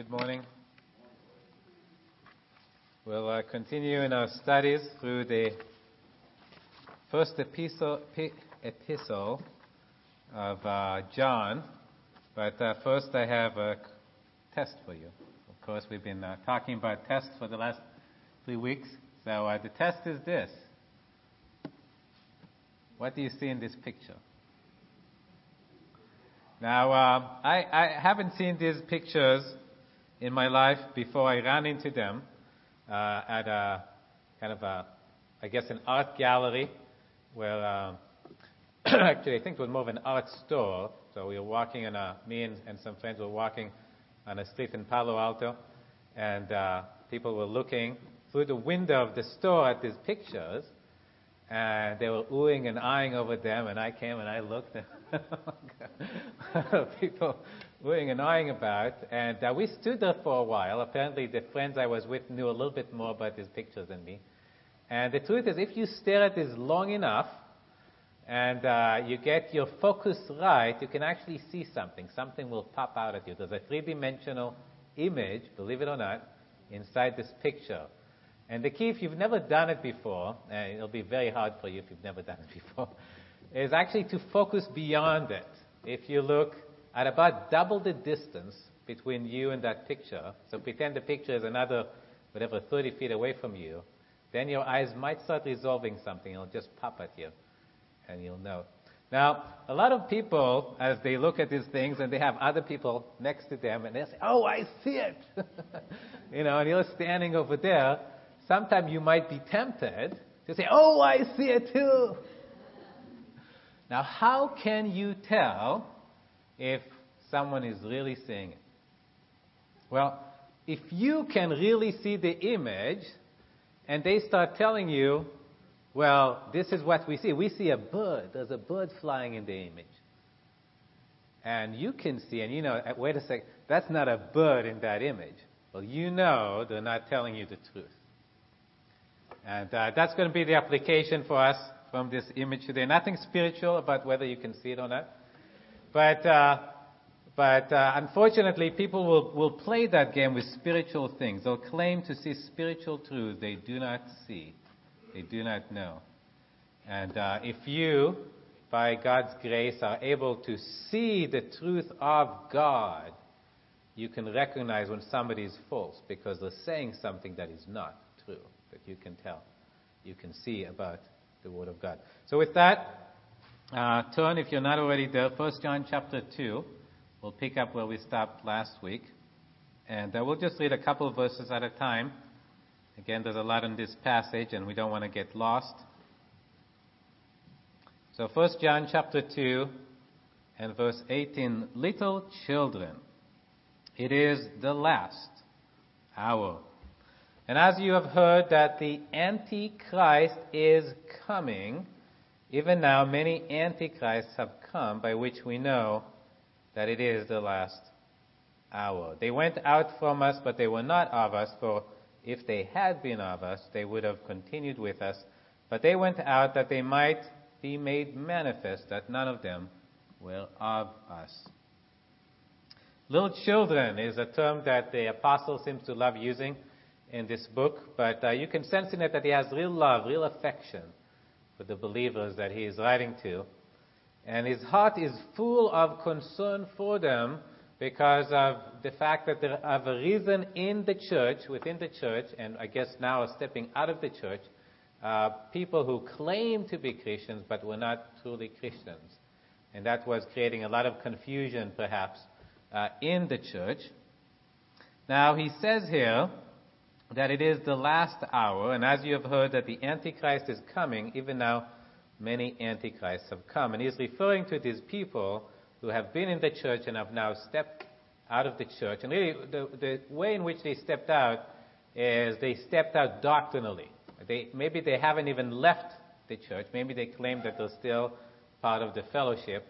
Good morning. We'll uh, continue in our studies through the first epistle, epistle of uh, John. But uh, first, I have a test for you. Of course, we've been uh, talking about tests for the last three weeks. So uh, the test is this. What do you see in this picture? Now, uh, I, I haven't seen these pictures in my life before I ran into them uh, at a kind of a, I guess, an art gallery where uh, actually I think it was more of an art store. So we were walking on a, me and, and some friends were walking on a street in Palo Alto, and uh, people were looking through the window of the store at these pictures, and they were oohing and eyeing over them, and I came and I looked at people oohing and eyeing about, and uh, we stood there for a while. Apparently, the friends I was with knew a little bit more about these pictures than me. And the truth is, if you stare at this long enough, and uh, you get your focus right, you can actually see something. Something will pop out at you. There's a three-dimensional image, believe it or not, inside this picture. And the key, if you've never done it before, and it'll be very hard for you if you've never done it before, is actually to focus beyond it. If you look at about double the distance between you and that picture, so pretend the picture is another, whatever, 30 feet away from you, then your eyes might start resolving something. It'll just pop at you, and you'll know. Now, a lot of people, as they look at these things and they have other people next to them, and they say, Oh, I see it! you know, and you're standing over there, sometimes you might be tempted to say, Oh, I see it too. Now, how can you tell if someone is really seeing it? Well, if you can really see the image and they start telling you, well, this is what we see. We see a bird. There's a bird flying in the image. And you can see, and you know, wait a second, that's not a bird in that image. Well, you know they're not telling you the truth. And uh, that's going to be the application for us from this image today. Nothing spiritual about whether you can see it or not. But, uh, but uh, unfortunately, people will, will play that game with spiritual things. They'll claim to see spiritual truth they do not see, they do not know. And uh, if you, by God's grace, are able to see the truth of God, you can recognize when somebody is false because they're saying something that is not true that you can tell, you can see about the Word of God. So with that, uh, turn, if you're not already there, 1 John chapter 2. We'll pick up where we stopped last week. And uh, we'll just read a couple of verses at a time. Again, there's a lot in this passage, and we don't want to get lost. So 1 John chapter 2 and verse 18, Little children, it is the last hour. And as you have heard that the Antichrist is coming, even now many Antichrists have come, by which we know that it is the last hour. They went out from us, but they were not of us, for if they had been of us, they would have continued with us. But they went out that they might be made manifest that none of them were of us. Little children is a term that the apostle seems to love using in this book, but uh, you can sense in it that he has real love, real affection for the believers that he is writing to. And his heart is full of concern for them because of the fact that there have arisen in the church, within the church, and I guess now are stepping out of the church, uh, people who claim to be Christians but were not truly Christians. And that was creating a lot of confusion, perhaps, uh, in the church. Now, he says here, that it is the last hour, and as you have heard that the Antichrist is coming, even now many Antichrists have come. And he's referring to these people who have been in the church and have now stepped out of the church. And really, the, the way in which they stepped out is they stepped out doctrinally. They, maybe they haven't even left the church. Maybe they claim that they're still part of the fellowship.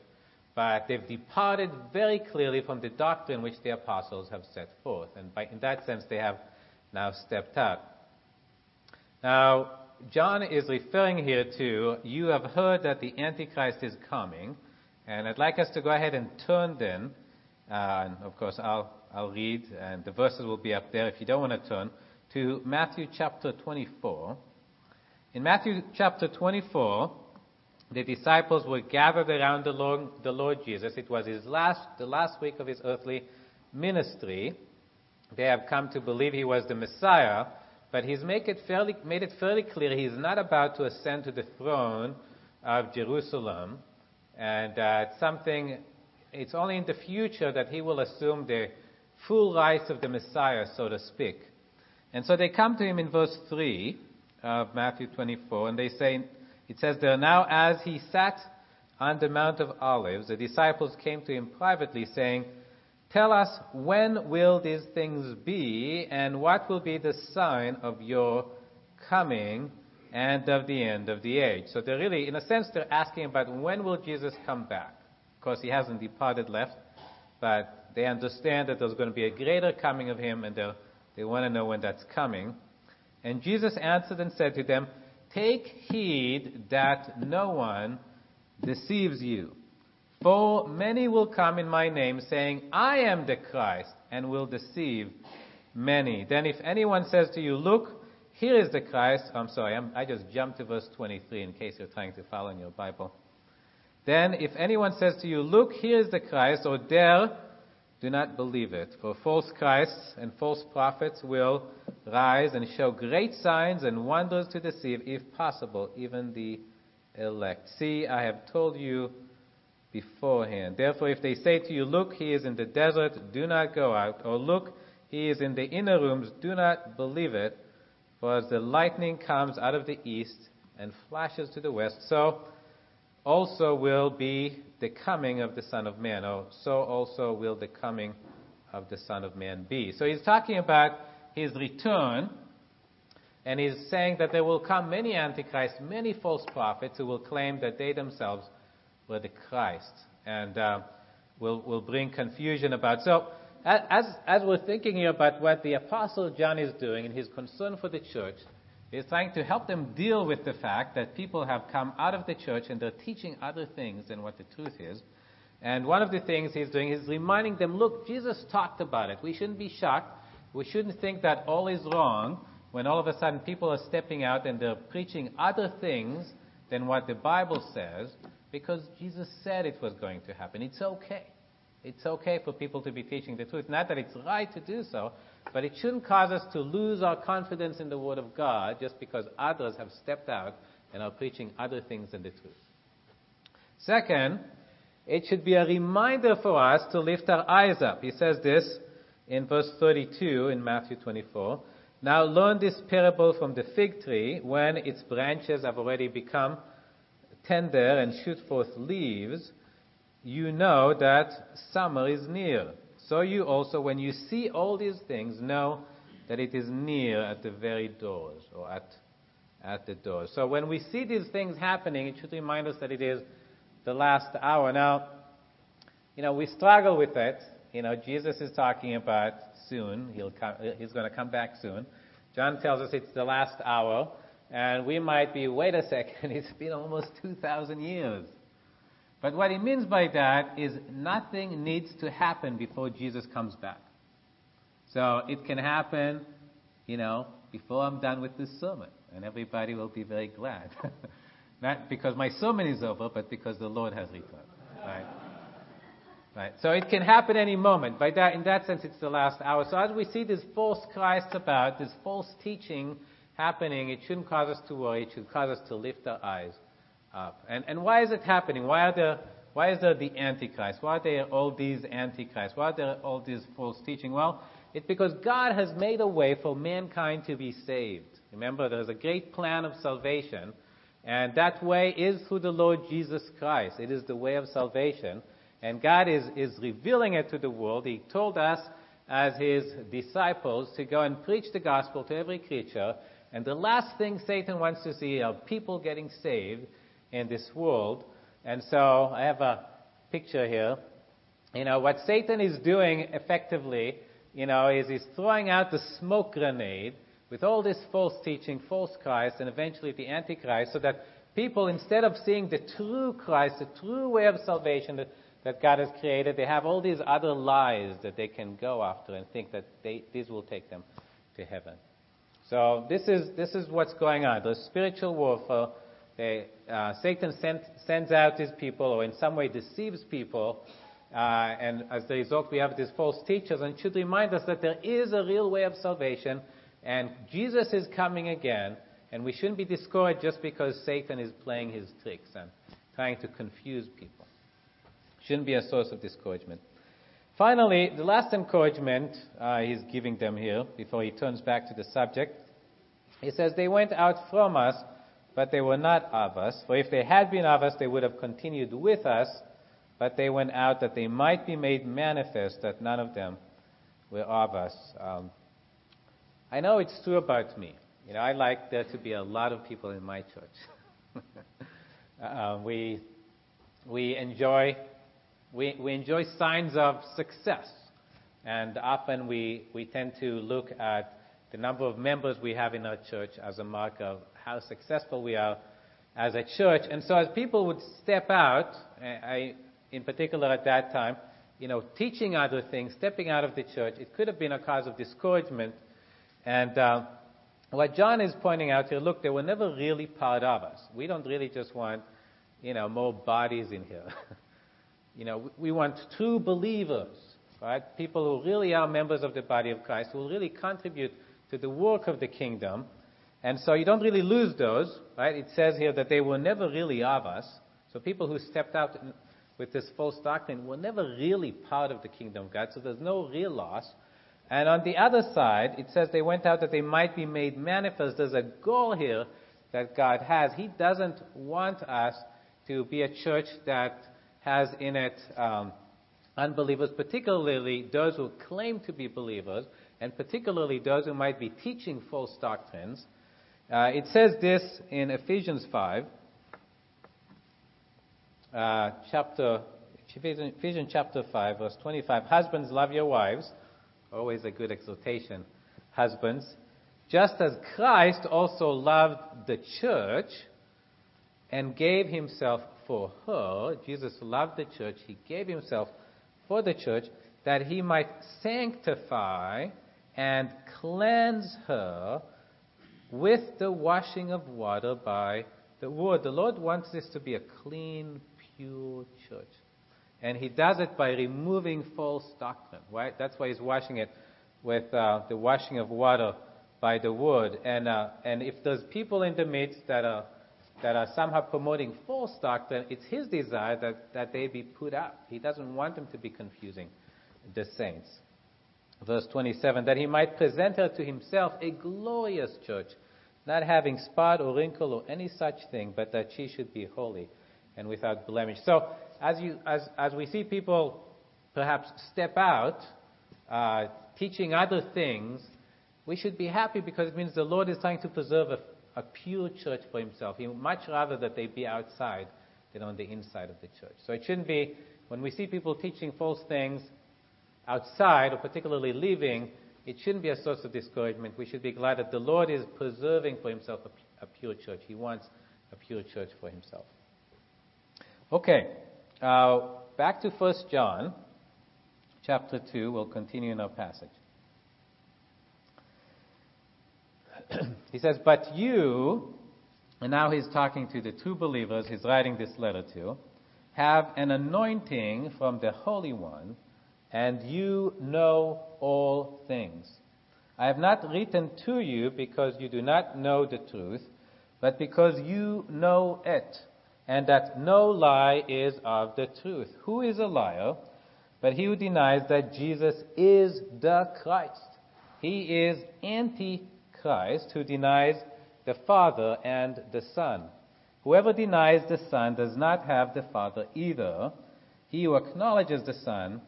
But they've departed very clearly from the doctrine which the apostles have set forth. And by, in that sense, they have now stepped out. Now, John is referring here to, you have heard that the Antichrist is coming, and I'd like us to go ahead and turn then Uh, and of course, I'll, I'll read, and the verses will be up there if you don't want to turn, to Matthew chapter 24. In Matthew chapter 24, the disciples were gathered around the Lord, the Lord Jesus. It was his last, the last week of his earthly ministry. They have come to believe he was the Messiah, but he's make it fairly, made it fairly clear he's not about to ascend to the throne of Jerusalem, and it's something. It's only in the future that he will assume the full rights of the Messiah, so to speak. And so they come to him in verse 3 of Matthew 24, and they say, it says there, Now as he sat on the Mount of Olives, the disciples came to him privately, saying, Tell us, when will these things be, and what will be the sign of your coming and of the end of the age? So they're really, in a sense, they're asking about when will Jesus come back? Of course, he hasn't departed left, but they understand that there's going to be a greater coming of him, and they want to know when that's coming. And Jesus answered and said to them, Take heed that no one deceives you. For many will come in my name, saying, I am the Christ, and will deceive many. Then if anyone says to you, Look, here is the Christ, I'm sorry, I'm, i just jumped to verse 23 in case you're trying to follow in your Bible. Then if anyone says to you, Look, here is the Christ, or there, do not believe it. For false Christs and false prophets will rise and show great signs and wonders to deceive, if possible, even the elect. See, I have told you beforehand. Therefore, if they say to you, Look, he is in the desert, do not go out. Or look, he is in the inner rooms, do not believe it. For as the lightning comes out of the east and flashes to the west, so also will be the coming of the Son of Man, or so also will the coming of the Son of Man be. So he's talking about his return, and he's saying that there will come many antichrists, many false prophets who will claim that they themselves were the Christ, and uh, will will bring confusion about. So as as we're thinking here about what the Apostle John is doing and his concern for the church he's trying to help them deal with the fact that people have come out of the church and they're teaching other things than what the truth is. And one of the things he's doing is reminding them, look, Jesus talked about it. We shouldn't be shocked. We shouldn't think that all is wrong when all of a sudden people are stepping out and they're preaching other things than what the Bible says because Jesus said it was going to happen. It's okay. It's okay for people to be teaching the truth. Not that it's right to do so, but it shouldn't cause us to lose our confidence in the Word of God just because others have stepped out and are preaching other things than the truth. Second, it should be a reminder for us to lift our eyes up. He says this in verse 32 in Matthew 24. Now learn this parable from the fig tree when its branches have already become tender and shoot forth leaves. You know that summer is near. So you also, when you see all these things, know that it is near at the very doors or at, at the doors. So when we see these things happening, it should remind us that it is the last hour. Now, you know, we struggle with it. You know, Jesus is talking about soon. He'll come, he's going to come back soon. John tells us it's the last hour. And we might be, wait a second, it's been almost 2,000 years. But what he means by that is nothing needs to happen before Jesus comes back. So it can happen, you know, before I'm done with this sermon, and everybody will be very glad. Not because my sermon is over, but because the Lord has returned. Right? Right. So it can happen any moment. By that, in that sense, it's the last hour. So as we see this false Christ about, this false teaching happening, it shouldn't cause us to worry. It should cause us to lift our eyes up. And, and why is it happening? Why, are there, why is there the Antichrist? Why are there all these Antichrists? Why are there all these false teaching? Well, it's because God has made a way for mankind to be saved. Remember, there's a great plan of salvation, and that way is through the Lord Jesus Christ. It is the way of salvation, and God is, is revealing it to the world. He told us as His disciples to go and preach the gospel to every creature, and the last thing Satan wants to see are people getting saved in this world. And so I have a picture here. You know, what Satan is doing effectively, you know, is he's throwing out the smoke grenade with all this false teaching, false Christ, and eventually the Antichrist, so that people, instead of seeing the true Christ, the true way of salvation, the, that God has created. They have all these other lies that they can go after and think that they, these will take them to heaven. So this is, this is what's going on. The spiritual warfare, they, uh, Satan send, sends out his people or in some way deceives people. Uh, and as a result, we have these false teachers and should remind us that there is a real way of salvation and Jesus is coming again. And we shouldn't be discouraged just because Satan is playing his tricks and trying to confuse people. Shouldn't be a source of discouragement. Finally, the last encouragement uh, he's giving them here before he turns back to the subject. He says, They went out from us, but they were not of us. For if they had been of us, they would have continued with us. But they went out that they might be made manifest that none of them were of us. Um, I know it's true about me. You know, I like there to be a lot of people in my church. uh, we we enjoy we, we enjoy signs of success, and often we we tend to look at the number of members we have in our church as a mark of how successful we are as a church. And so, as people would step out, I, in particular at that time, you know, teaching other things, stepping out of the church, it could have been a cause of discouragement. And uh, what John is pointing out here, look, they were never really part of us. We don't really just want, you know, more bodies in here. you know, we want true believers, right? People who really are members of the body of Christ, who really contribute to the work of the kingdom. And so you don't really lose those, right? It says here that they were never really of us. So people who stepped out with this false doctrine were never really part of the kingdom of God. So there's no real loss. And on the other side, it says they went out that they might be made manifest. There's a goal here that God has. He doesn't want us to be a church that has in it um, unbelievers, particularly those who claim to be believers, and particularly those who might be teaching false doctrines. Uh, it says this in Ephesians 5, uh, chapter, Ephesians chapter 5, verse 25. Husbands, love your wives Always a good exhortation. Husbands, just as Christ also loved the church and gave himself for her, Jesus loved the church, he gave himself for the church that he might sanctify and cleanse her with the washing of water by the word. The Lord wants this to be a clean, pure church. And he does it by removing false doctrine, right? That's why he's washing it with uh, the washing of water by the word. And, uh, and if there's people in the midst that are, that are somehow promoting false doctrine, it's his desire that, that they be put up. He doesn't want them to be confusing the saints. Verse 27 that he might present her to himself a glorious church, not having spot or wrinkle or any such thing, but that she should be holy and without blemish. So as, you, as, as we see people perhaps step out, uh, teaching other things, we should be happy because it means the Lord is trying to preserve a, a pure church for Himself. He would much rather that they be outside than on the inside of the church. So it shouldn't be, when we see people teaching false things outside, or particularly leaving, it shouldn't be a source of discouragement. We should be glad that the Lord is preserving for Himself a, a pure church. He wants a pure church for Himself. Okay. Uh, back to 1 John, chapter 2. We'll continue in our passage. He says, But you, and now he's talking to the two believers he's writing this letter to, have an anointing from the Holy One, and you know all things. I have not written to you because you do not know the truth, but because you know it and that no lie is of the truth. Who is a liar? But he who denies that Jesus is the Christ. He is anti-Christ who denies the Father and the Son. Whoever denies the Son does not have the Father either. He who acknowledges the Son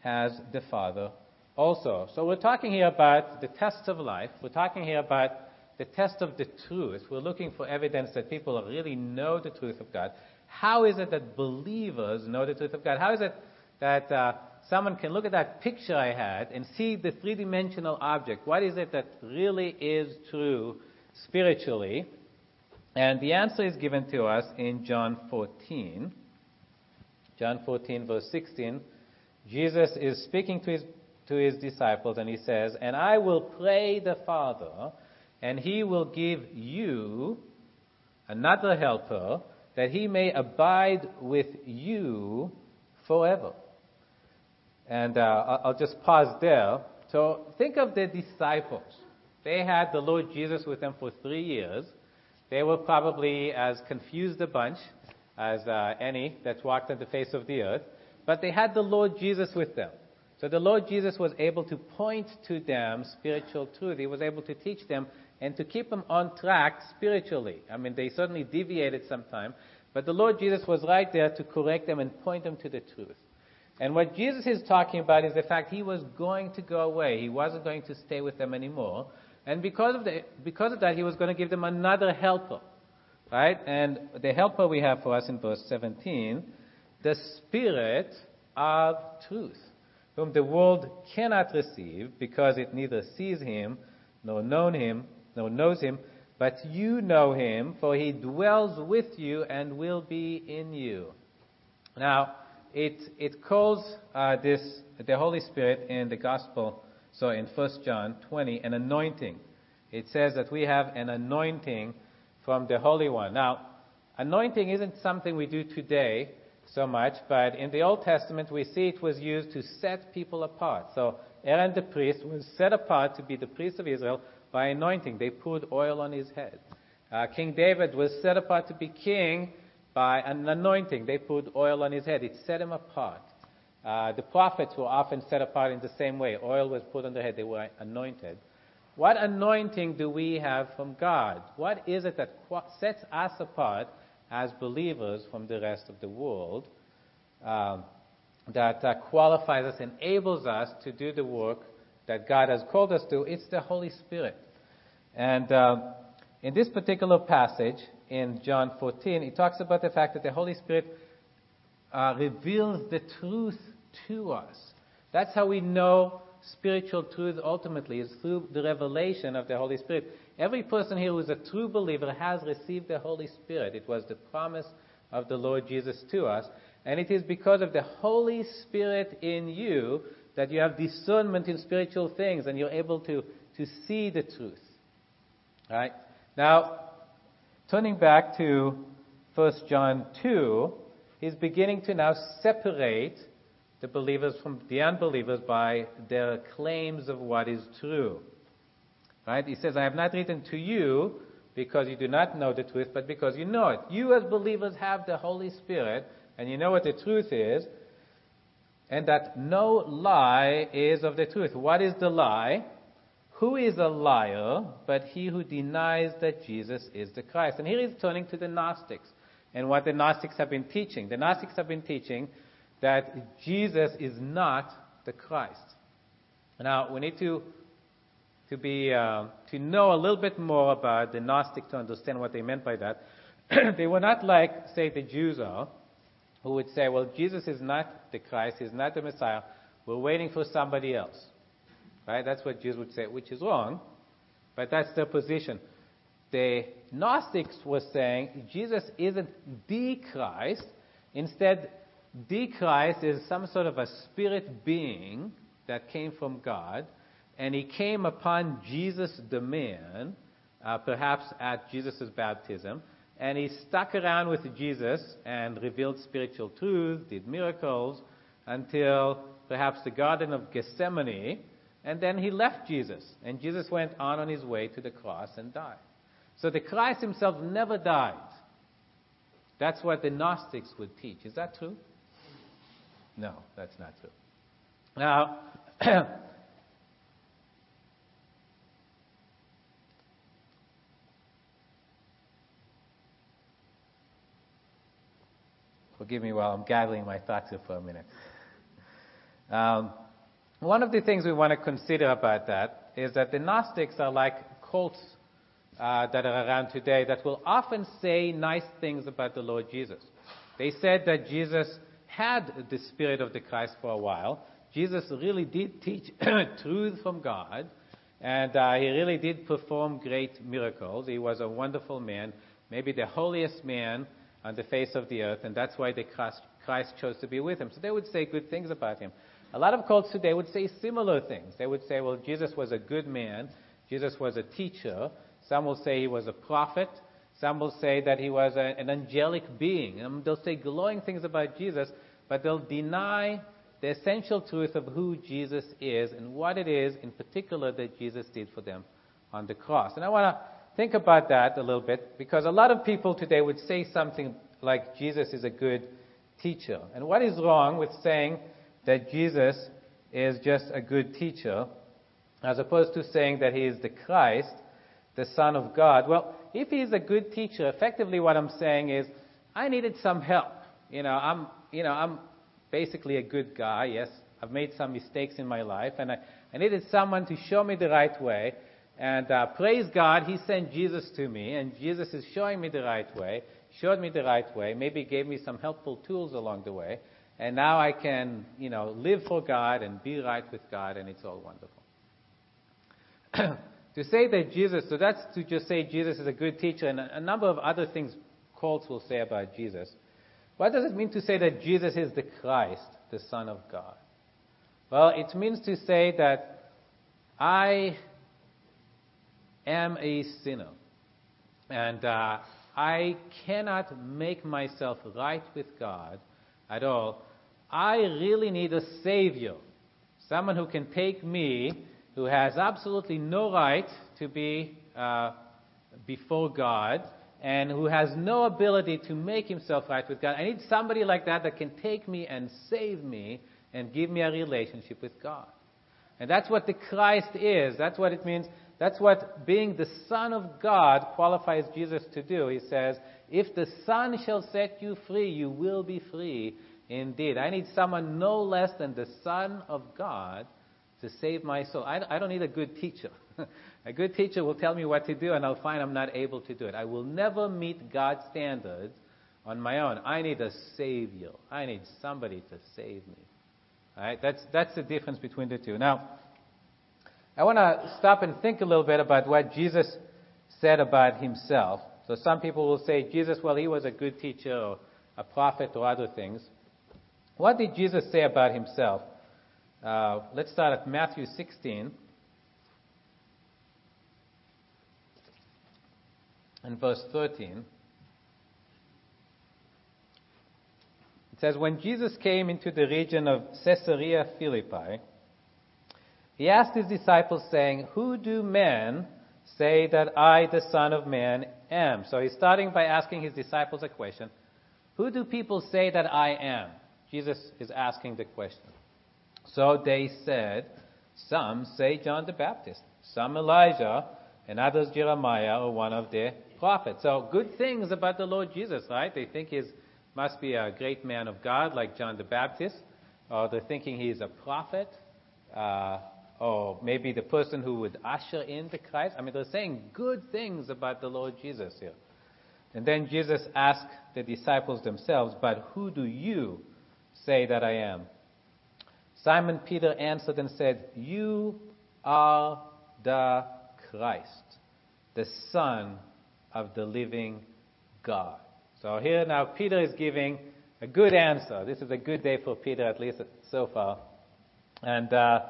has the Father also. So we're talking here about the test of life. We're talking here about the test of the truth. We're looking for evidence that people really know the truth of God. How is it that believers know the truth of God? How is it that uh, someone can look at that picture I had and see the three dimensional object? What is it that really is true spiritually? And the answer is given to us in John 14. John 14, verse 16, Jesus is speaking to his, to his disciples and he says, And I will pray the Father, and he will give you another helper, that he may abide with you forever. And uh, I'll just pause there. So think of the disciples. They had the Lord Jesus with them for three years. They were probably as confused a bunch as uh, any that walked on the face of the earth, but they had the Lord Jesus with them. So the Lord Jesus was able to point to them spiritual truth. He was able to teach them and to keep them on track spiritually. I mean, they certainly deviated sometime, but the Lord Jesus was right there to correct them and point them to the truth. And what Jesus is talking about is the fact he was going to go away. He wasn't going to stay with them anymore. And because of, the, because of that, he was going to give them another helper. Right? And the helper we have for us in verse 17, the Spirit of truth, whom the world cannot receive because it neither sees him, nor known him, nor knows him, but you know him, for he dwells with you and will be in you. Now, it, it calls uh, this, the Holy Spirit in the Gospel, so in 1 John 20, an anointing. It says that we have an anointing from the Holy One. Now, anointing isn't something we do today so much, but in the Old Testament we see it was used to set people apart. So Aaron the priest was set apart to be the priest of Israel by anointing. They poured oil on his head. Uh, king David was set apart to be king by an anointing. They put oil on his head. It set him apart. Uh, the prophets were often set apart in the same way. Oil was put on their head. They were anointed. What anointing do we have from God? What is it that sets us apart as believers from the rest of the world uh, that uh, qualifies us, enables us to do the work that God has called us to? It's the Holy Spirit. And uh, in this particular passage, in John 14, he talks about the fact that the Holy Spirit uh, reveals the truth to us. That's how we know spiritual truth ultimately, is through the revelation of the Holy Spirit. Every person here who is a true believer has received the Holy Spirit. It was the promise of the Lord Jesus to us. And it is because of the Holy Spirit in you that you have discernment in spiritual things and you're able to, to see the truth. Right Now, Turning back to 1 John 2, he's beginning to now separate the believers from the unbelievers by their claims of what is true. Right? He says, I have not written to you because you do not know the truth, but because you know it. You as believers have the Holy Spirit, and you know what the truth is, and that no lie is of the truth. What is the lie? Who is a liar but he who denies that Jesus is the Christ? And here he's turning to the Gnostics and what the Gnostics have been teaching. The Gnostics have been teaching that Jesus is not the Christ. Now, we need to, to, be, uh, to know a little bit more about the Gnostics to understand what they meant by that. they were not like, say, the Jews are, who would say, well, Jesus is not the Christ, he's not the Messiah, we're waiting for somebody else. Right? That's what Jews would say, which is wrong, but that's their position. The Gnostics were saying Jesus isn't the Christ. Instead, the Christ is some sort of a spirit being that came from God, and he came upon Jesus the man, uh, perhaps at Jesus' baptism, and he stuck around with Jesus and revealed spiritual truths, did miracles, until perhaps the Garden of Gethsemane, and then he left Jesus. And Jesus went on on his way to the cross and died. So the Christ himself never died. That's what the Gnostics would teach. Is that true? No, that's not true. Now, forgive me while I'm gathering my thoughts here for a minute. Um, one of the things we want to consider about that is that the Gnostics are like cults uh, that are around today that will often say nice things about the Lord Jesus. They said that Jesus had the Spirit of the Christ for a while. Jesus really did teach truth from God, and uh, he really did perform great miracles. He was a wonderful man, maybe the holiest man on the face of the earth, and that's why they Christ chose to be with him. So they would say good things about him. A lot of cults today would say similar things. They would say, well, Jesus was a good man. Jesus was a teacher. Some will say he was a prophet. Some will say that he was a, an angelic being. And they'll say glowing things about Jesus, but they'll deny the essential truth of who Jesus is and what it is in particular that Jesus did for them on the cross. And I want to think about that a little bit because a lot of people today would say something like Jesus is a good teacher. And what is wrong with saying that Jesus is just a good teacher as opposed to saying that he is the Christ, the Son of God? Well, if he is a good teacher, effectively what I'm saying is I needed some help. You know, I'm, you know, I'm basically a good guy. Yes, I've made some mistakes in my life, and I, I needed someone to show me the right way. And uh, praise God, He sent Jesus to me, and Jesus is showing me the right way, showed me the right way, maybe gave me some helpful tools along the way, and now I can, you know, live for God and be right with God, and it's all wonderful. to say that Jesus, so that's to just say Jesus is a good teacher, and a, number of other things cults will say about Jesus. What does it mean to say that Jesus is the Christ, the Son of God? Well, it means to say that I am a sinner. And uh, I cannot make myself right with God at all. I really need a Savior. Someone who can take me, who has absolutely no right to be uh, before God, and who has no ability to make himself right with God. I need somebody like that that can take me and save me and give me a relationship with God. And that's what the Christ is. That's what it means. That's what being the Son of God qualifies Jesus to do. He says, If the Son shall set you free, you will be free indeed. I need someone no less than the Son of God to save my soul. I, I don't need a good teacher. a good teacher will tell me what to do, and I'll find I'm not able to do it. I will never meet God's standards on my own. I need a Savior. I need somebody to save me. All right? That's, that's the difference between the two. Now, I want to stop and think a little bit about what Jesus said about himself. So some people will say, Jesus, well, he was a good teacher or a prophet or other things. What did Jesus say about himself? Uh, let's start at Matthew 16. And verse 13. It says, When Jesus came into the region of Caesarea Philippi, he asked his disciples, saying, Who do men say that I, the Son of Man, am? So he's starting by asking his disciples a question. Who do people say that I am? Jesus is asking the question. So they said, Some say John the Baptist, some Elijah, and others Jeremiah or one of the prophets. So good things about the Lord Jesus, right? They think he must be a great man of God like John the Baptist, or they're thinking he's a prophet, uh, or maybe the person who would usher in the Christ. I mean, they're saying good things about the Lord Jesus here. And then Jesus asked the disciples themselves, But who do you say that I am? Simon Peter answered and said, You are the Christ, the Son of the living God. So here now Peter is giving a good answer. This is a good day for Peter, at least so far. And uh,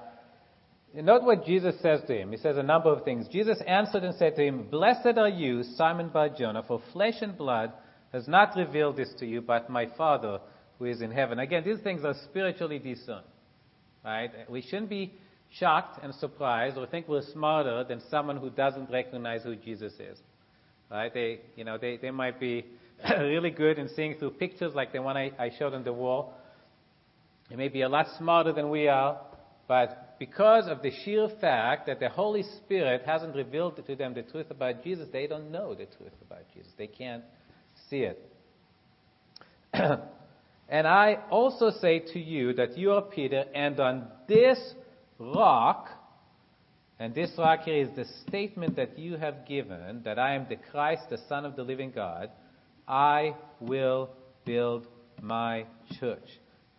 note what Jesus says to him. He says a number of things. Jesus answered and said to him, Blessed are you, Simon Bar-Jonah, for flesh and blood has not revealed this to you, but my Father who is in heaven. Again, these things are spiritually discerned. Right? We shouldn't be shocked and surprised or think we're smarter than someone who doesn't recognize who Jesus is. Right? They, you know, they, they might be really good in seeing through pictures like the one I, I showed on the wall. They may be a lot smarter than we are, but because of the sheer fact that the Holy Spirit hasn't revealed to them the truth about Jesus, they don't know the truth about Jesus. They can't see it. and I also say to you that you are Peter, and on this rock, and this rock here is the statement that you have given that I am the Christ, the Son of the living God. I will build my church.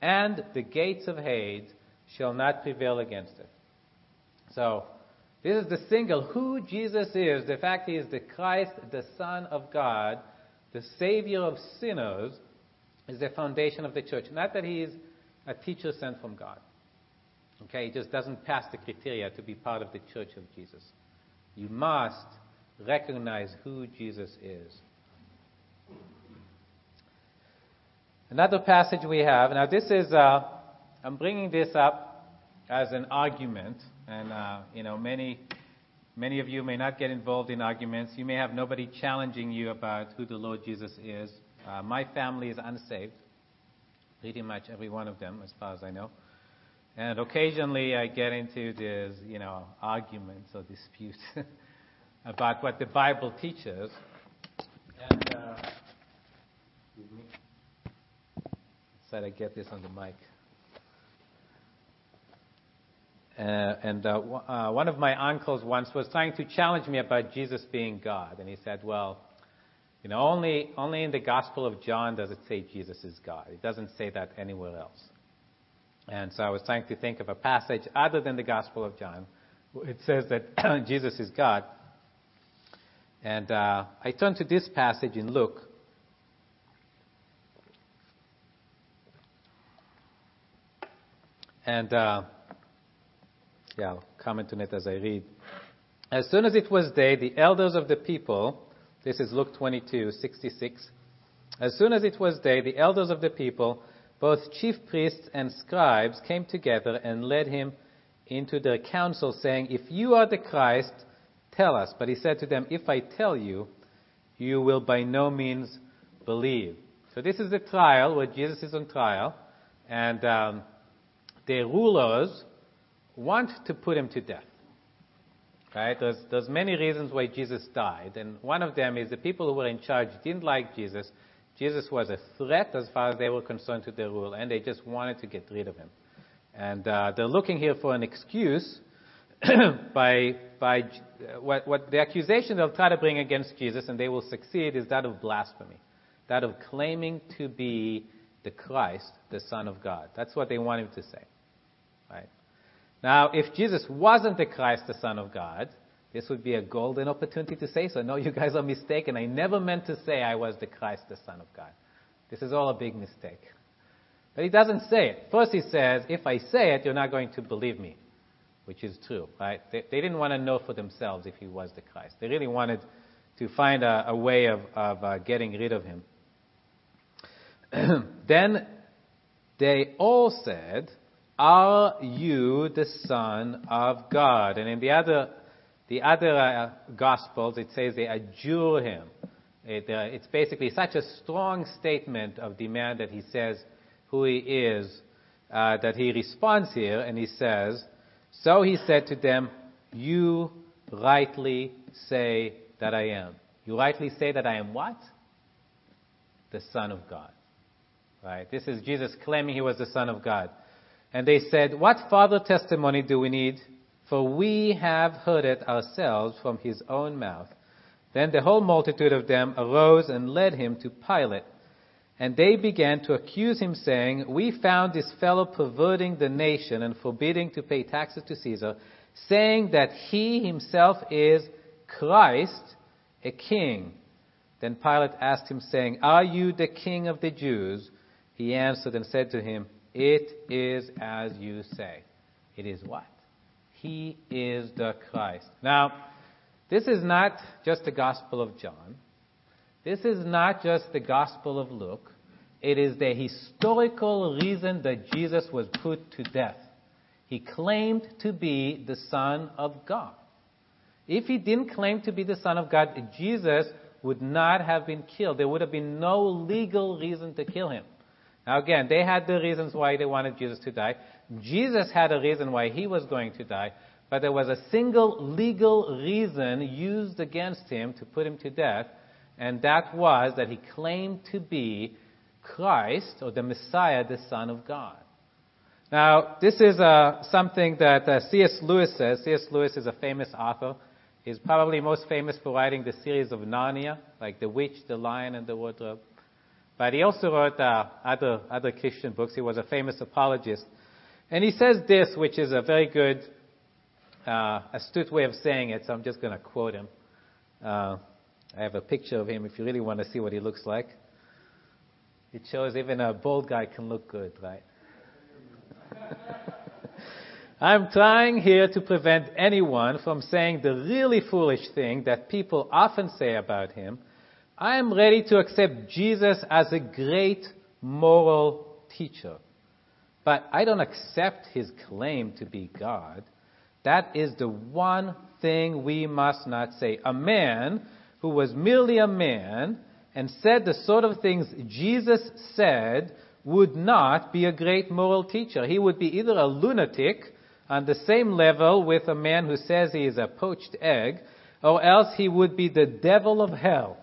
And the gates of Hades shall not prevail against it. So, this is the single who Jesus is, the fact he is the Christ, the Son of God, the Savior of sinners, is the foundation of the church. Not that he is a teacher sent from God. Okay, he just doesn't pass the criteria to be part of the church of Jesus. You must recognize who Jesus is. Another passage we have, now this is, uh, I'm bringing this up as an argument, and, uh, you know, many, many of you may not get involved in arguments. You may have nobody challenging you about who the Lord Jesus is. Uh, my family is unsaved, pretty much every one of them, as far as I know. And occasionally I get into these, you know, arguments or disputes about what the Bible teaches. And, uh. Said I get this on the mic. Uh, and uh, w- uh, one of my uncles once was trying to challenge me about Jesus being God, and he said, "Well, you know, only only in the Gospel of John does it say Jesus is God. It doesn't say that anywhere else." And so I was trying to think of a passage other than the Gospel of John. It says that Jesus is God. And uh, I turned to this passage in Luke. And uh, yeah, I'll comment on it as I read. As soon as it was day, the elders of the people, this is Luke 22, 66. As soon as it was day, the elders of the people, both chief priests and scribes, came together and led him into their council, saying, If you are the Christ, tell us. But he said to them, If I tell you, you will by no means believe. So this is the trial where Jesus is on trial, and um, the rulers want to put him to death. Right? There's, there's many reasons why Jesus died, and one of them is the people who were in charge didn't like Jesus. Jesus was a threat as far as they were concerned to their rule, and they just wanted to get rid of him. And uh, they're looking here for an excuse by, by uh, what, what the accusation they'll try to bring against Jesus, and they will succeed, is that of blasphemy, that of claiming to be the Christ, the Son of God. That's what they want him to say. Right? Now, if Jesus wasn't the Christ, the Son of God, this would be a golden opportunity to say so. No, you guys are mistaken. I never meant to say I was the Christ, the Son of God. This is all a big mistake. But he doesn't say it. First, he says, if I say it, you're not going to believe me, which is true, right? They, they didn't want to know for themselves if he was the Christ. They really wanted to find a, a way of, of uh, getting rid of him. then they all said, Are you the Son of God? And in the other, the other uh, Gospels, it says they adjure him. It, uh, it's basically such a strong statement of demand that he says who he is, uh, that he responds here and he says, So he said to them, You rightly say that I am. You rightly say that I am what? The Son of God. Right? This is Jesus claiming he was the Son of God. And they said, What further testimony do we need? For we have heard it ourselves from his own mouth. Then the whole multitude of them arose and led him to Pilate. And they began to accuse him, saying, We found this fellow perverting the nation and forbidding to pay taxes to Caesar, saying that he himself is Christ, a king. Then Pilate asked him, saying, Are you the king of the Jews? He answered and said to him, It is as you say. It is what? He is the Christ. Now, this is not just the Gospel of John. This is not just the Gospel of Luke. It is the historical reason that Jesus was put to death. He claimed to be the Son of God. If he didn't claim to be the Son of God, Jesus would not have been killed. There would have been no legal reason to kill him. Now again, they had the reasons why they wanted Jesus to die. Jesus had a reason why he was going to die, but there was a single legal reason used against him to put him to death, and that was that he claimed to be Christ or the Messiah, the Son of God. Now, this is uh, something that uh, C.S. Lewis says. C.S. Lewis is a famous author. He's probably most famous for writing the series of Narnia, like The Witch, The Lion, and the Wardrobe. But he also wrote uh, other, other Christian books. He was a famous apologist. And he says this, which is a very good, uh, astute way of saying it, so I'm just going to quote him. Uh, I have a picture of him if you really want to see what he looks like. It shows even a bald guy can look good, right? I'm trying here to prevent anyone from saying the really foolish thing that people often say about him. I am ready to accept Jesus as a great moral teacher. But I don't accept his claim to be God. That is the one thing we must not say. A man who was merely a man and said the sort of things Jesus said would not be a great moral teacher. He would be either a lunatic on the same level with a man who says he is a poached egg, or else he would be the devil of hell.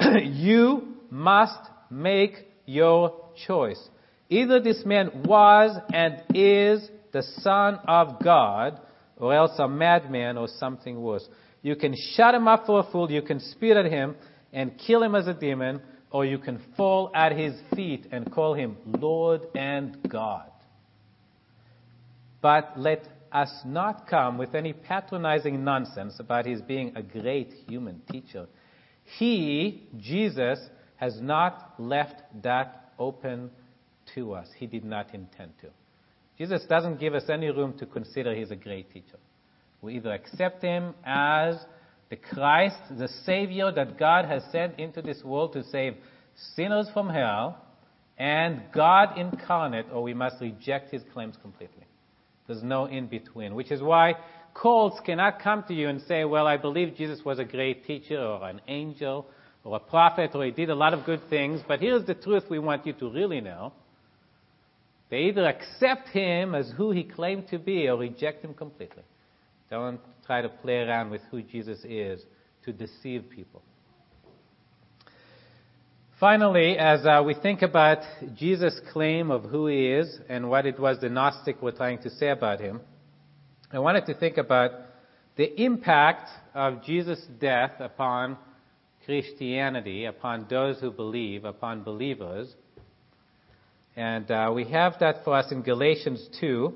you must make your choice. Either this man was and is the Son of God, or else a madman or something worse. You can shut him up for a fool, you can spit at him and kill him as a demon, or you can fall at his feet and call him Lord and God. But let us not come with any patronizing nonsense about his being a great human teacher. He, Jesus, has not left that open to us. He did not intend to. Jesus doesn't give us any room to consider he's a great teacher. We either accept him as the Christ, the Savior that God has sent into this world to save sinners from hell, and God incarnate, or we must reject his claims completely. There's no in between, which is why cults cannot come to you and say, well, I believe Jesus was a great teacher or an angel or a prophet or he did a lot of good things, but here's the truth we want you to really know. They either accept him as who he claimed to be or reject him completely. Don't try to play around with who Jesus is to deceive people. Finally, as uh, we think about Jesus' claim of who he is and what it was the Gnostic were trying to say about him, I wanted to think about the impact of Jesus' death upon Christianity, upon those who believe, upon believers. And uh, we have that for us in Galatians 2.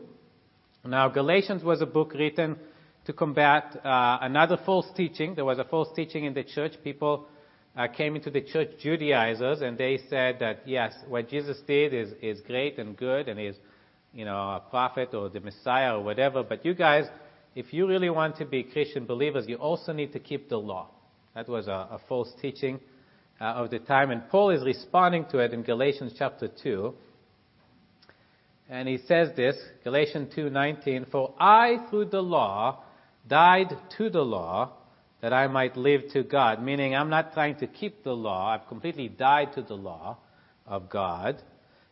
Now, Galatians was a book written to combat uh, another false teaching. There was a false teaching in the church. People uh, came into the church Judaizers, and they said that yes, what Jesus did is is great and good, and is you know a prophet or the Messiah or whatever. But you guys, if you really want to be Christian believers, you also need to keep the law. That was a, a false teaching uh, of the time, and Paul is responding to it in Galatians chapter two. And he says this, Galatians 2:19, "For I through the law died to the law that I might live to God. Meaning, I'm not trying to keep the law. I've completely died to the law of God.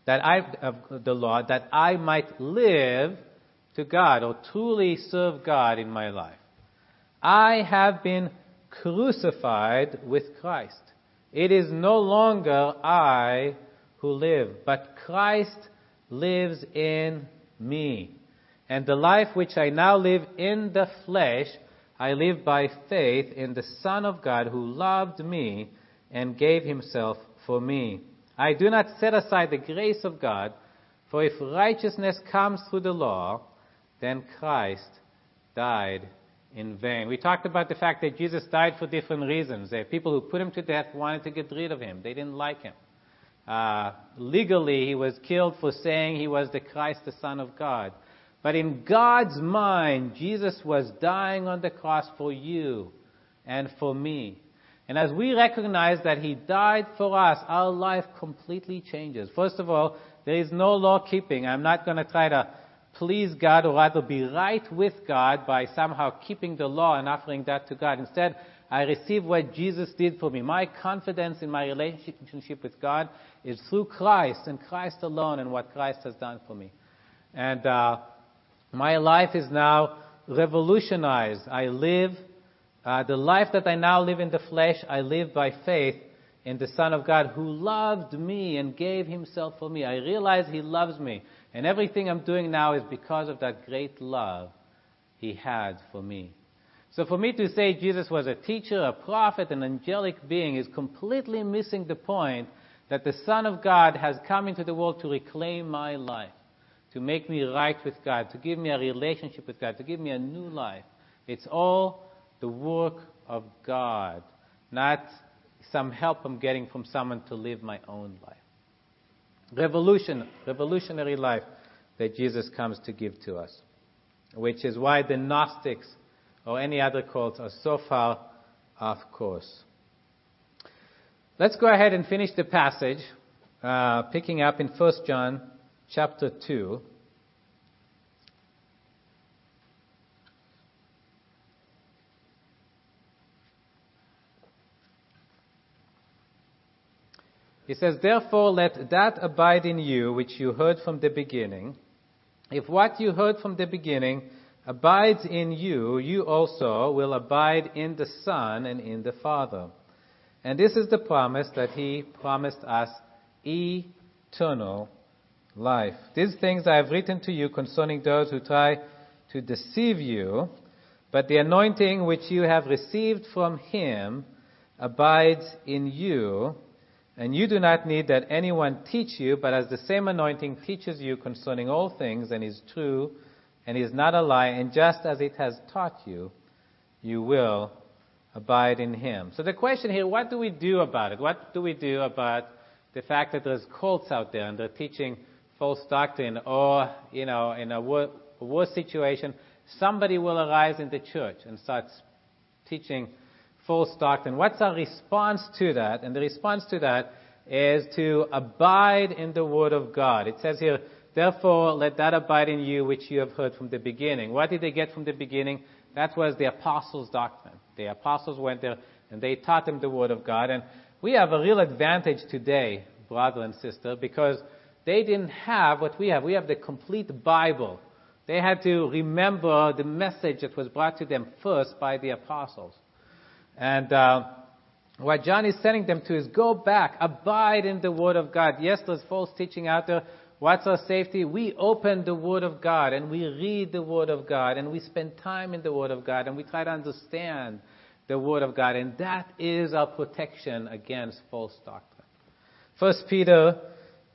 That I, of the law, that I might live to God or truly serve God in my life. I have been crucified with Christ. It is no longer I who live, but Christ lives in me. And the life which I now live in the flesh, I live by faith in the Son of God who loved me and gave himself for me. I do not set aside the grace of God, for if righteousness comes through the law, then Christ died in vain. We talked about the fact that Jesus died for different reasons. There people who put him to death wanted to get rid of him. They didn't like him. Uh, legally, he was killed for saying he was the Christ, the Son of God. But in God's mind, Jesus was dying on the cross for you and for me. And as we recognize that He died for us, our life completely changes. First of all, there is no law keeping. I'm not going to try to please God or rather be right with God by somehow keeping the law and offering that to God. Instead, I receive what Jesus did for me. My confidence in my relationship with God is through Christ and Christ alone and what Christ has done for me. And uh, my life is now revolutionized. I live, uh, the life that I now live in the flesh, I live by faith in the Son of God who loved me and gave himself for me. I realize he loves me. And everything I'm doing now is because of that great love he had for me. So for me to say Jesus was a teacher, a prophet, an angelic being is completely missing the point that the Son of God has come into the world to reclaim my life to make me right with God, to give me a relationship with God, to give me a new life. It's all the work of God, not some help I'm getting from someone to live my own life. revolution, revolutionary life that Jesus comes to give to us, which is why the Gnostics or any other cults are so far off course. Let's go ahead and finish the passage, uh, picking up in 1 John chapter 2. He says, Therefore, let that abide in you which you heard from the beginning. If what you heard from the beginning abides in you, you also will abide in the Son and in the Father. And this is the promise that He promised us eternal life. These things I have written to you concerning those who try to deceive you, but the anointing which you have received from Him abides in you and you do not need that anyone teach you, but as the same anointing teaches you concerning all things and is true and is not a lie, and just as it has taught you, you will abide in him. So the question here, what do we do about it? What do we do about the fact that there's cults out there and they're teaching false doctrine or, you know, in a worse situation, somebody will arise in the church and start teaching false doctrine. What's our response to that? And the response to that is to abide in the Word of God. It says here, therefore let that abide in you which you have heard from the beginning. What did they get from the beginning? That was the apostles' doctrine. The apostles went there and they taught them the Word of God. And we have a real advantage today, brother and sister, because they didn't have what we have. We have the complete Bible. They had to remember the message that was brought to them first by the apostles. And uh, what John is sending them to is go back, abide in the Word of God. Yes, there's false teaching out there. What's our safety? We open the Word of God and we read the Word of God and we spend time in the Word of God and we try to understand the Word of God. And that is our protection against false doctrine. First Peter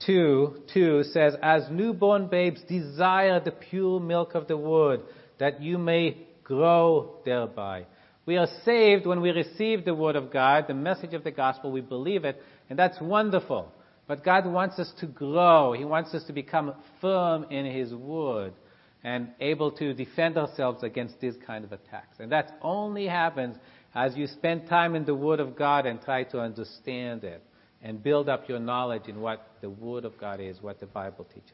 2, 2 says, As newborn babes desire the pure milk of the Word, that you may grow thereby. We are saved when we receive the Word of God, the message of the gospel, we believe it, and that's wonderful. But God wants us to grow. He wants us to become firm in His Word and able to defend ourselves against these kind of attacks. And that only happens as you spend time in the Word of God and try to understand it and build up your knowledge in what the Word of God is, what the Bible teaches.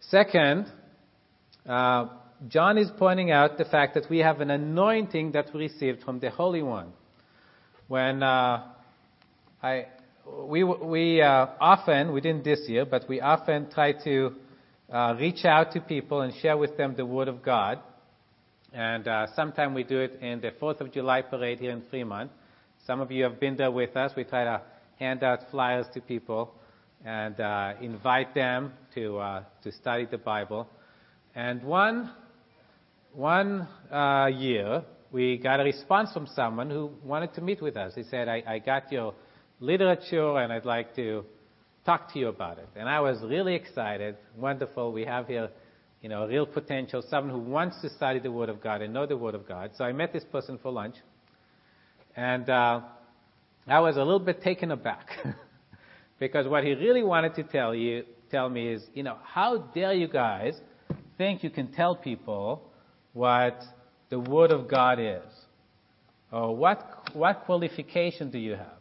Second, uh, John is pointing out the fact that we have an anointing that we received from the Holy One. When uh, I, we, we uh, often, we didn't this year, but we often try to uh, reach out to people and share with them the Word of God. And uh, sometimes we do it in the 4th of July parade here in Fremont. Some of you have been there with us. We try to hand out flyers to people and uh, invite them to, uh, to study the Bible. And one one uh, year, we got a response from someone who wanted to meet with us. He said, I, I got your literature and I'd like to talk to you about it. And I was really excited. Wonderful. We have here, you know, a real potential, someone who wants to study the Word of God and know the Word of God. So I met this person for lunch. And uh, I was a little bit taken aback. because what he really wanted to tell you, tell me is, you know, how dare you guys think you can tell people what the Word of God is. Or what, what qualification do you have?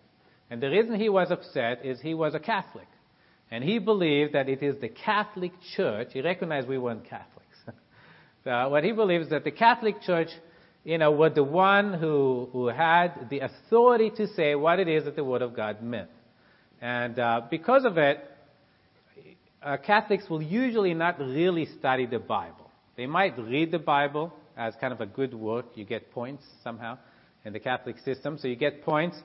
And the reason he was upset is he was a Catholic. And he believed that it is the Catholic Church, he recognized we weren't Catholics. so what he believes is that the Catholic Church, you know, were the one who, who had the authority to say what it is that the Word of God meant. And uh, because of it, uh, Catholics will usually not really study the Bible. They might read the Bible as kind of a good work. You get points somehow in the Catholic system. So you get points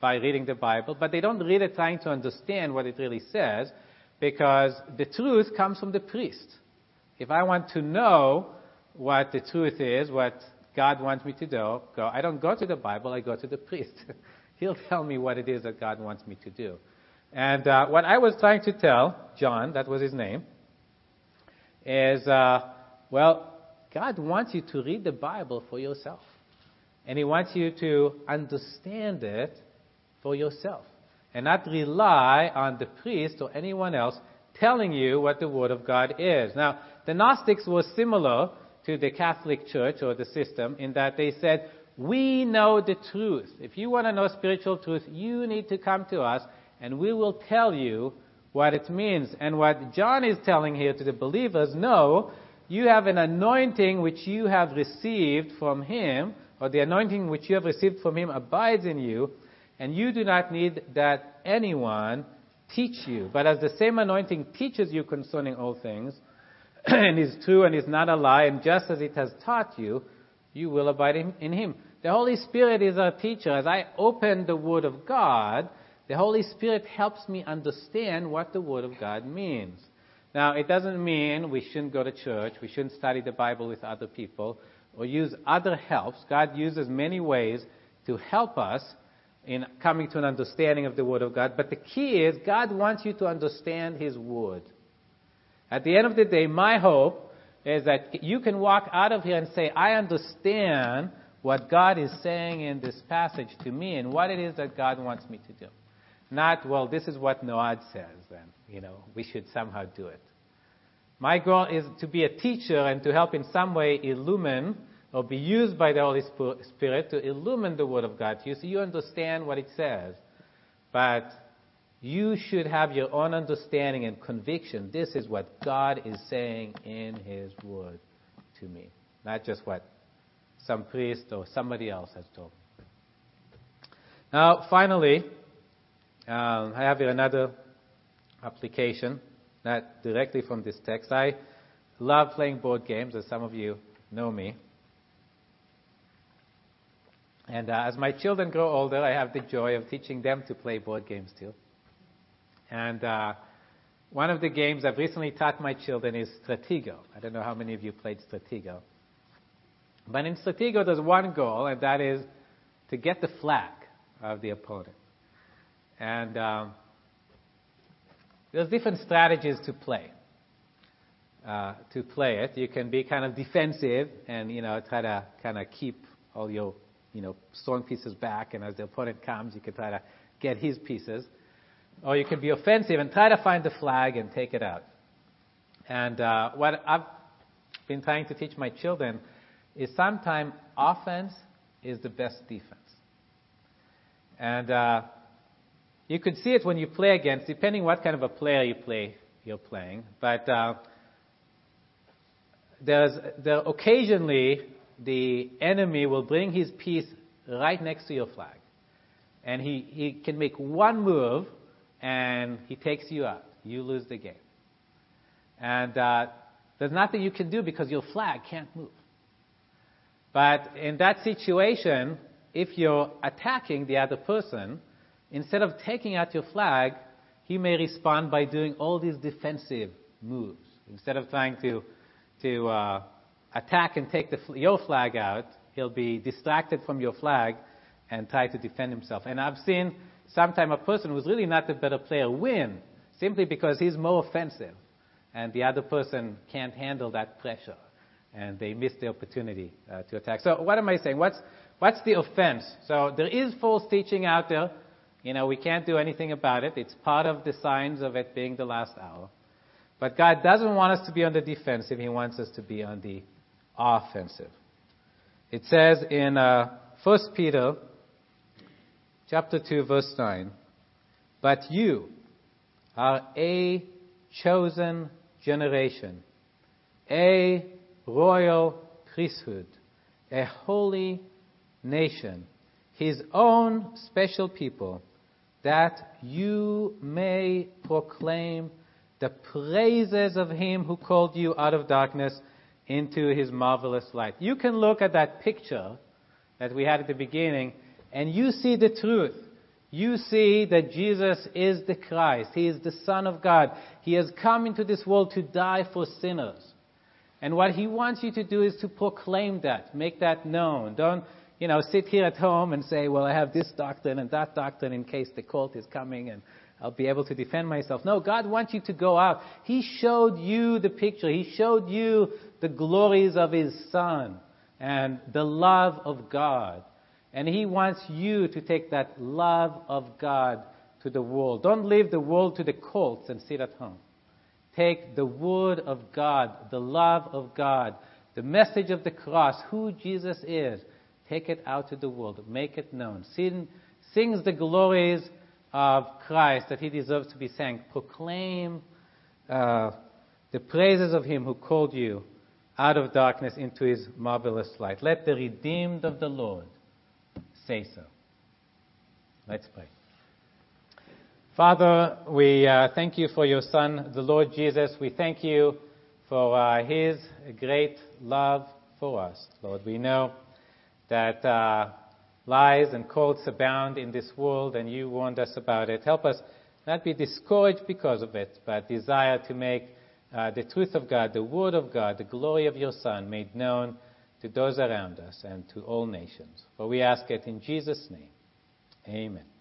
by reading the Bible, but they don't read it trying to understand what it really says because the truth comes from the priest. If I want to know what the truth is, what God wants me to do, go, I don't go to the Bible, I go to the priest. He'll tell me what it is that God wants me to do. And uh, what I was trying to tell John, that was his name, is uh, well, God wants you to read the Bible for yourself. And He wants you to understand it for yourself. and not rely on the priest or anyone else telling you what the Word of God is. Now, the Gnostics were similar to the Catholic Church or the system in that they said, we know the truth. If you want to know spiritual truth, you need to come to us and we will tell you what it means. And what John is telling here to the believers, no, you have an anointing which you have received from him, or the anointing which you have received from him abides in you, and you do not need that anyone teach you. But as the same anointing teaches you concerning all things, and is true and is not a lie, and just as it has taught you, you will abide in, in Him. The Holy Spirit is our teacher. As I open the Word of God, the Holy Spirit helps me understand what the Word of God means. Now, it doesn't mean we shouldn't go to church, we shouldn't study the Bible with other people, or use other helps. God uses many ways to help us in coming to an understanding of the Word of God. But the key is God wants you to understand His Word. At the end of the day, my hope is that you can walk out of here and say, I understand what God is saying in this passage to me and what it is that God wants me to do. Not, well, this is what Noad says, then, you know, we should somehow do it. My goal is to be a teacher and to help in some way illumine or be used by the Holy Spirit to illumine the Word of God to you so you understand what it says. But you should have your own understanding and conviction. This is what God is saying in His Word to me, not just what some priest or somebody else has told me. Now, finally, um, I have here another application, not directly from this text. I love playing board games, as some of you know me. And uh, as my children grow older, I have the joy of teaching them to play board games too. And uh, one of the games I've recently taught my children is Stratego. I don't know how many of you played Stratego. But in Stratego, there's one goal, and that is to get the flag of the opponent. And um, there's different strategies to play. Uh, to play it, you can be kind of defensive and you know try to kind of keep all your you know, strong pieces back, and as the opponent comes, you can try to get his pieces. Or you can be offensive and try to find the flag and take it out. And uh, what I've been trying to teach my children is sometimes offense is the best defense. And uh, you can see it when you play against, depending what kind of a player you play, you're playing. But uh, there's there occasionally the enemy will bring his piece right next to your flag. And he, he can make one move and he takes you out. You lose the game. And uh, there's nothing you can do because your flag can't move. But in that situation, if you're attacking the other person, instead of taking out your flag, he may respond by doing all these defensive moves. Instead of trying to, to uh, attack and take the, your flag out, he'll be distracted from your flag and try to defend himself. And I've seen sometimes a person who's really not the better player win simply because he's more offensive and the other person can't handle that pressure and they miss the opportunity uh, to attack. So what am I saying? What's, what's the offense? So there is false teaching out there. You know, we can't do anything about it. It's part of the signs of it being the last hour. But God doesn't want us to be on the defensive. He wants us to be on the offensive. It says in uh, 1 Peter chapter 2 verse 9, but you are a chosen generation, a royal priesthood, a holy nation, his own special people, that you may proclaim the praises of him who called you out of darkness into his marvelous light. You can look at that picture that we had at the beginning and you see the truth. You see that Jesus is the Christ. He is the Son of God. He has come into this world to die for sinners. And what he wants you to do is to proclaim that, make that known. Don't, you know, sit here at home and say, well, I have this doctrine and that doctrine in case the cult is coming and I'll be able to defend myself. No, God wants you to go out. He showed you the picture. He showed you the glories of His Son and the love of God. And He wants you to take that love of God to the world. Don't leave the world to the cults and sit at home. Take the Word of God, the love of God, the message of the cross, who Jesus is. Take it out to the world. Make it known. Sing, the glories of Christ that he deserves to be sang. Proclaim uh, the praises of him who called you out of darkness into his marvelous light. Let the redeemed of the Lord say so. Let's pray. Father, we uh, thank you for your Son, the Lord Jesus. We thank you for uh, his great love for us, Lord. We know that uh, lies and cults abound in this world, and you warned us about it. Help us not be discouraged because of it, but desire to make uh, the truth of God, the Word of God, the glory of your Son made known to those around us and to all nations. For we ask it in Jesus' name. Amen.